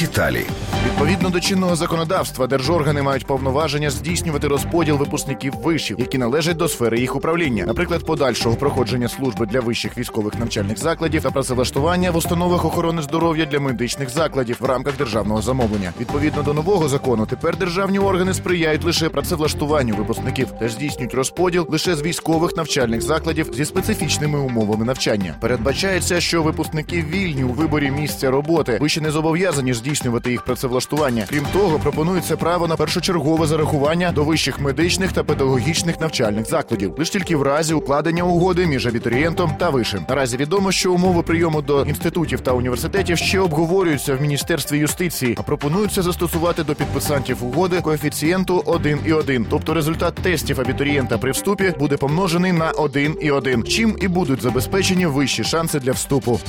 Деталі. Відповідно до чинного законодавства, держоргани мають повноваження здійснювати розподіл випускників вишів, які належать до сфери їх управління, наприклад, подальшого проходження служби для вищих військових навчальних закладів та працевлаштування в установах охорони здоров'я для медичних закладів в рамках державного замовлення. Відповідно до нового закону, тепер державні органи сприяють лише працевлаштуванню випускників та здійснюють розподіл лише з військових навчальних закладів зі специфічними умовами навчання. Передбачається, що випускники вільні у виборі місця роботи. Виші не зобов'язані здійснювати їх працевлаштування. Крім того, пропонується право на першочергове зарахування до вищих медичних та педагогічних навчальних закладів, лише тільки в разі укладення угоди між абітурієнтом та вишем. Наразі відомо, що умови прийому до інститутів та університетів ще обговорюються в міністерстві юстиції, а пропонується застосувати до підписантів угоди коефіцієнту 1,1. Тобто результат тестів абітурієнта при вступі буде помножений на 1,1, чим і будуть забезпечені вищі шанси для вступу.